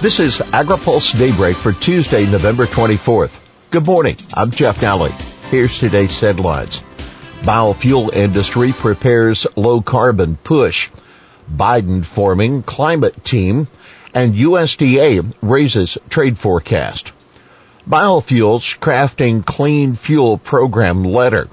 This is AgriPulse Daybreak for Tuesday, November 24th. Good morning. I'm Jeff Nalley. Here's today's headlines. Biofuel industry prepares low carbon push. Biden forming climate team and USDA raises trade forecast. Biofuels crafting clean fuel program letter.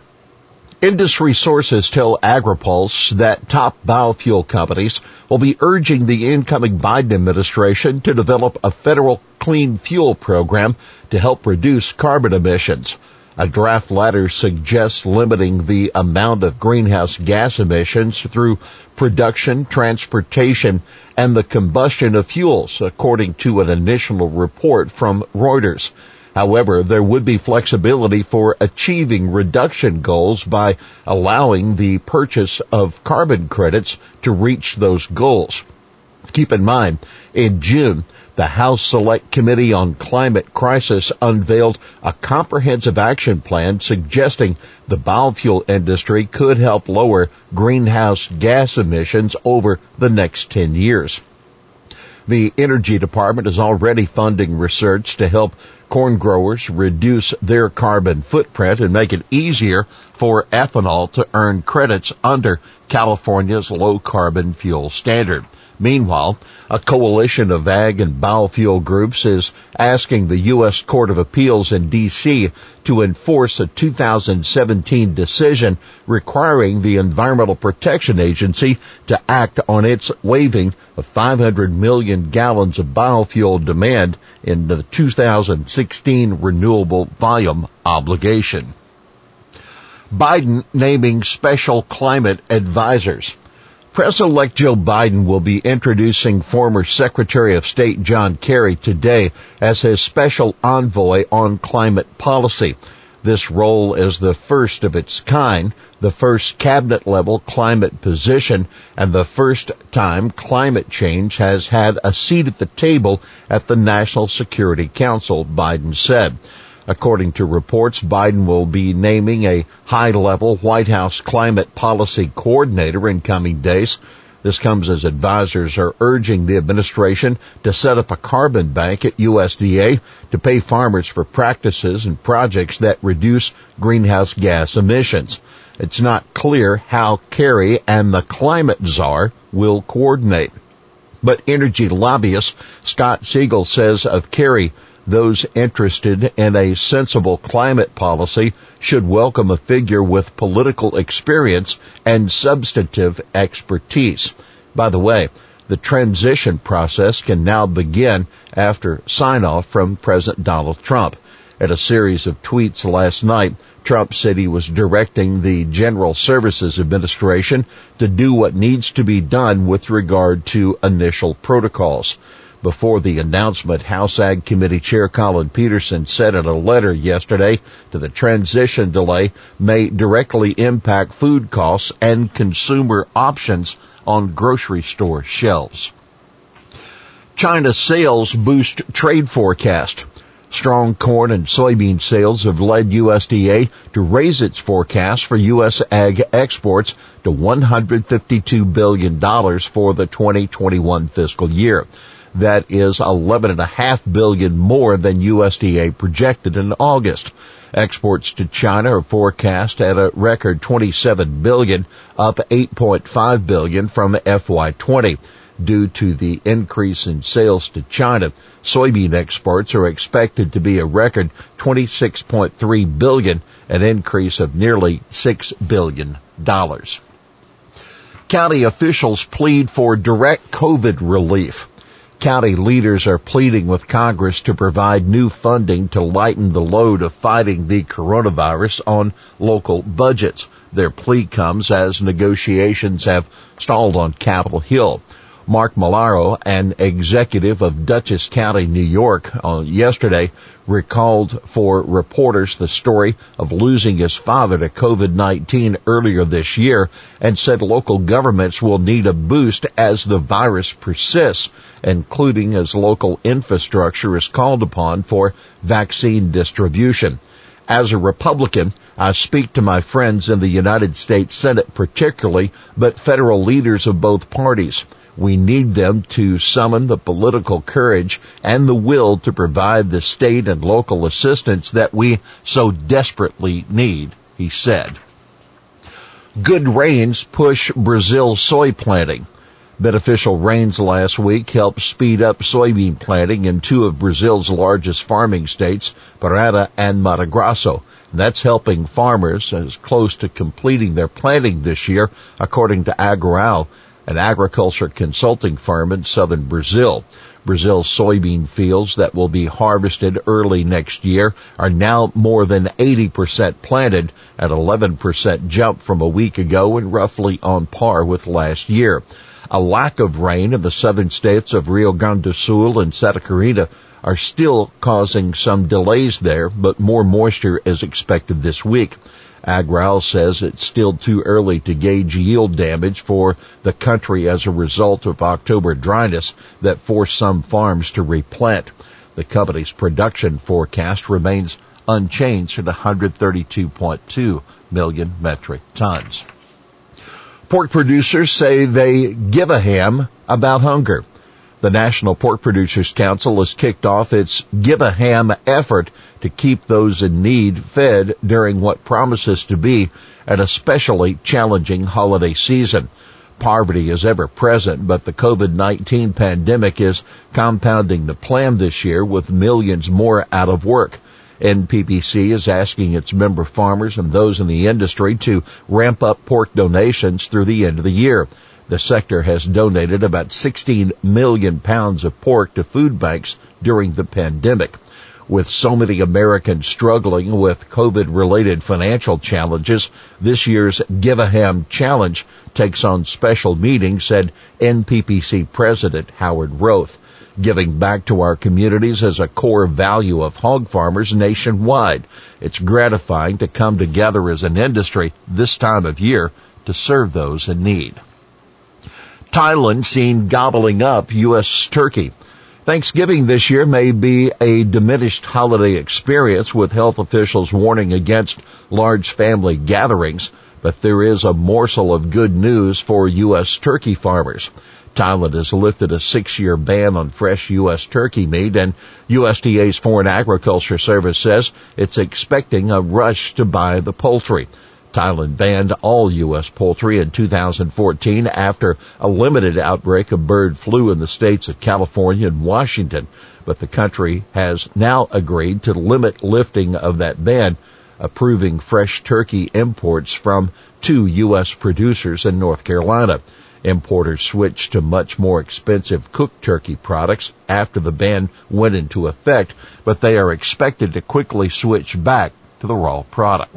Industry sources tell AgriPulse that top biofuel companies will be urging the incoming Biden administration to develop a federal clean fuel program to help reduce carbon emissions. A draft letter suggests limiting the amount of greenhouse gas emissions through production, transportation, and the combustion of fuels, according to an initial report from Reuters. However, there would be flexibility for achieving reduction goals by allowing the purchase of carbon credits to reach those goals. Keep in mind, in June, the House Select Committee on Climate Crisis unveiled a comprehensive action plan suggesting the biofuel industry could help lower greenhouse gas emissions over the next 10 years. The Energy Department is already funding research to help corn growers reduce their carbon footprint and make it easier for ethanol to earn credits under California's low carbon fuel standard. Meanwhile, a coalition of ag and biofuel groups is asking the U.S. Court of Appeals in D.C. to enforce a 2017 decision requiring the Environmental Protection Agency to act on its waiving of 500 million gallons of biofuel demand in the 2016 renewable volume obligation. Biden naming special climate advisors. President-elect Joe Biden will be introducing former Secretary of State John Kerry today as his special envoy on climate policy. This role is the first of its kind, the first cabinet level climate position, and the first time climate change has had a seat at the table at the National Security Council, Biden said. According to reports, Biden will be naming a high-level White House climate policy coordinator in coming days. This comes as advisors are urging the administration to set up a carbon bank at USDA to pay farmers for practices and projects that reduce greenhouse gas emissions. It's not clear how Kerry and the climate czar will coordinate. But energy lobbyist Scott Segal says of Kerry, those interested in a sensible climate policy should welcome a figure with political experience and substantive expertise. By the way, the transition process can now begin after sign off from President Donald Trump. In a series of tweets last night, Trump said he was directing the General Services Administration to do what needs to be done with regard to initial protocols. Before the announcement, House Ag Committee Chair Collin Peterson said in a letter yesterday that the transition delay may directly impact food costs and consumer options on grocery store shelves. China sales boost trade forecast. Strong corn and soybean sales have led USDA to raise its forecast for U.S. ag exports to $152 billion for the 2021 fiscal year. That is 11.5 billion more than USDA projected in August. Exports to China are forecast at a record 27 billion, up 8.5 billion from FY20 due to the increase in sales to China. Soybean exports are expected to be a record 26.3 billion, an increase of nearly 6 billion dollars. County officials plead for direct COVID relief. County leaders are pleading with Congress to provide new funding to lighten the load of fighting the coronavirus on local budgets. Their plea comes as negotiations have stalled on Capitol Hill. Marc Molinaro, an executive of Dutchess County, New York, uh, yesterday recalled for reporters the story of losing his father to COVID-19 earlier this year and said local governments will need a boost as the virus persists, including as local infrastructure is called upon for vaccine distribution. As a Republican, I speak to my friends in the United States Senate particularly, but federal leaders of both parties. We need them to summon the political courage and the will to provide the state and local assistance that we so desperately need, he said. Good rains push Brazil soy planting. Beneficial rains last week helped speed up soybean planting in two of Brazil's largest farming states, Paraná and Mato Grosso. That's helping farmers as close to completing their planting this year, according to AgRural, an agriculture consulting firm in southern Brazil. Brazil's soybean fields that will be harvested early next year are now more than 80% planted, an 11% jump from a week ago and roughly on par with last year. A lack of rain in the southern states of Rio Grande do Sul and Santa Catarina are still causing some delays there, but more moisture is expected this week. AgRural says it's still too early to gauge yield damage for the country as a result of October dryness that forced some farms to replant. The company's production forecast remains unchanged at 132.2 million metric tons. Pork producers say they give a ham about hunger. The National Pork Producers Council has kicked off its Give a Ham effort to keep those in need fed during what promises to be an especially challenging holiday season. Poverty is ever present, but the COVID-19 pandemic is compounding the plan this year with millions more out of work. NPPC is asking its member farmers and those in the industry to ramp up pork donations through the end of the year. The sector has donated about 16 million pounds of pork to food banks during the pandemic. With so many Americans struggling with COVID related financial challenges, this year's Give a Ham Challenge takes on special meaning, said NPPC President Howard Roth. Giving back to our communities is a core value of hog farmers nationwide. It's gratifying to come together as an industry this time of year to serve those in need. Thailand seen gobbling up U.S. turkey. Thanksgiving this year may be a diminished holiday experience with health officials warning against large family gatherings, but there is a morsel of good news for U.S. turkey farmers. Thailand has lifted a six-year ban on fresh U.S. turkey meat and USDA's Foreign Agriculture Service says it's expecting a rush to buy the poultry. Thailand banned all U.S. poultry in 2014 after a limited outbreak of bird flu in the states of California and Washington. But the country has now agreed to limit lifting of that ban, approving fresh turkey imports from two U.S. producers in North Carolina. Importers switched to much more expensive cooked turkey products after the ban went into effect, but they are expected to quickly switch back to the raw product.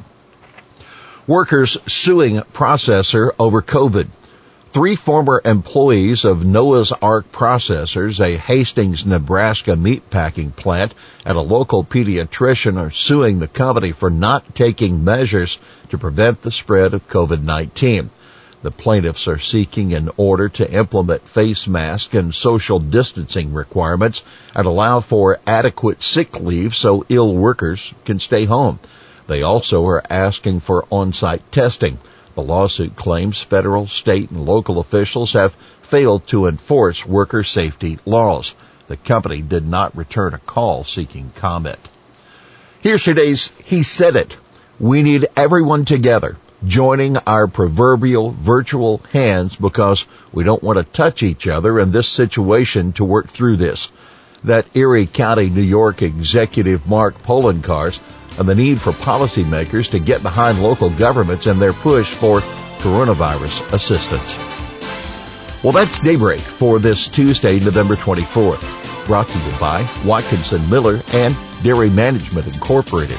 Workers suing processor over COVID. Three former employees of Noah's Ark Processors, a Hastings, Nebraska meatpacking plant, and a local pediatrician are suing the company for not taking measures to prevent the spread of COVID-19. The plaintiffs are seeking an order to implement face mask and social distancing requirements and allow for adequate sick leave so ill workers can stay home. They also are asking for on-site testing. The lawsuit claims federal, state, and local officials have failed to enforce worker safety laws. The company did not return a call seeking comment. Here's today's He Said It. We need everyone together joining our proverbial virtual hands because we don't want to touch each other in this situation to work through this. That Erie County, New York executive Mark Poloncarz and the need for policymakers to get behind local governments and their push for coronavirus assistance. Well, that's Daybreak for this Tuesday, November 24th. Brought to you by Watkinson Miller and Dairy Management Incorporated.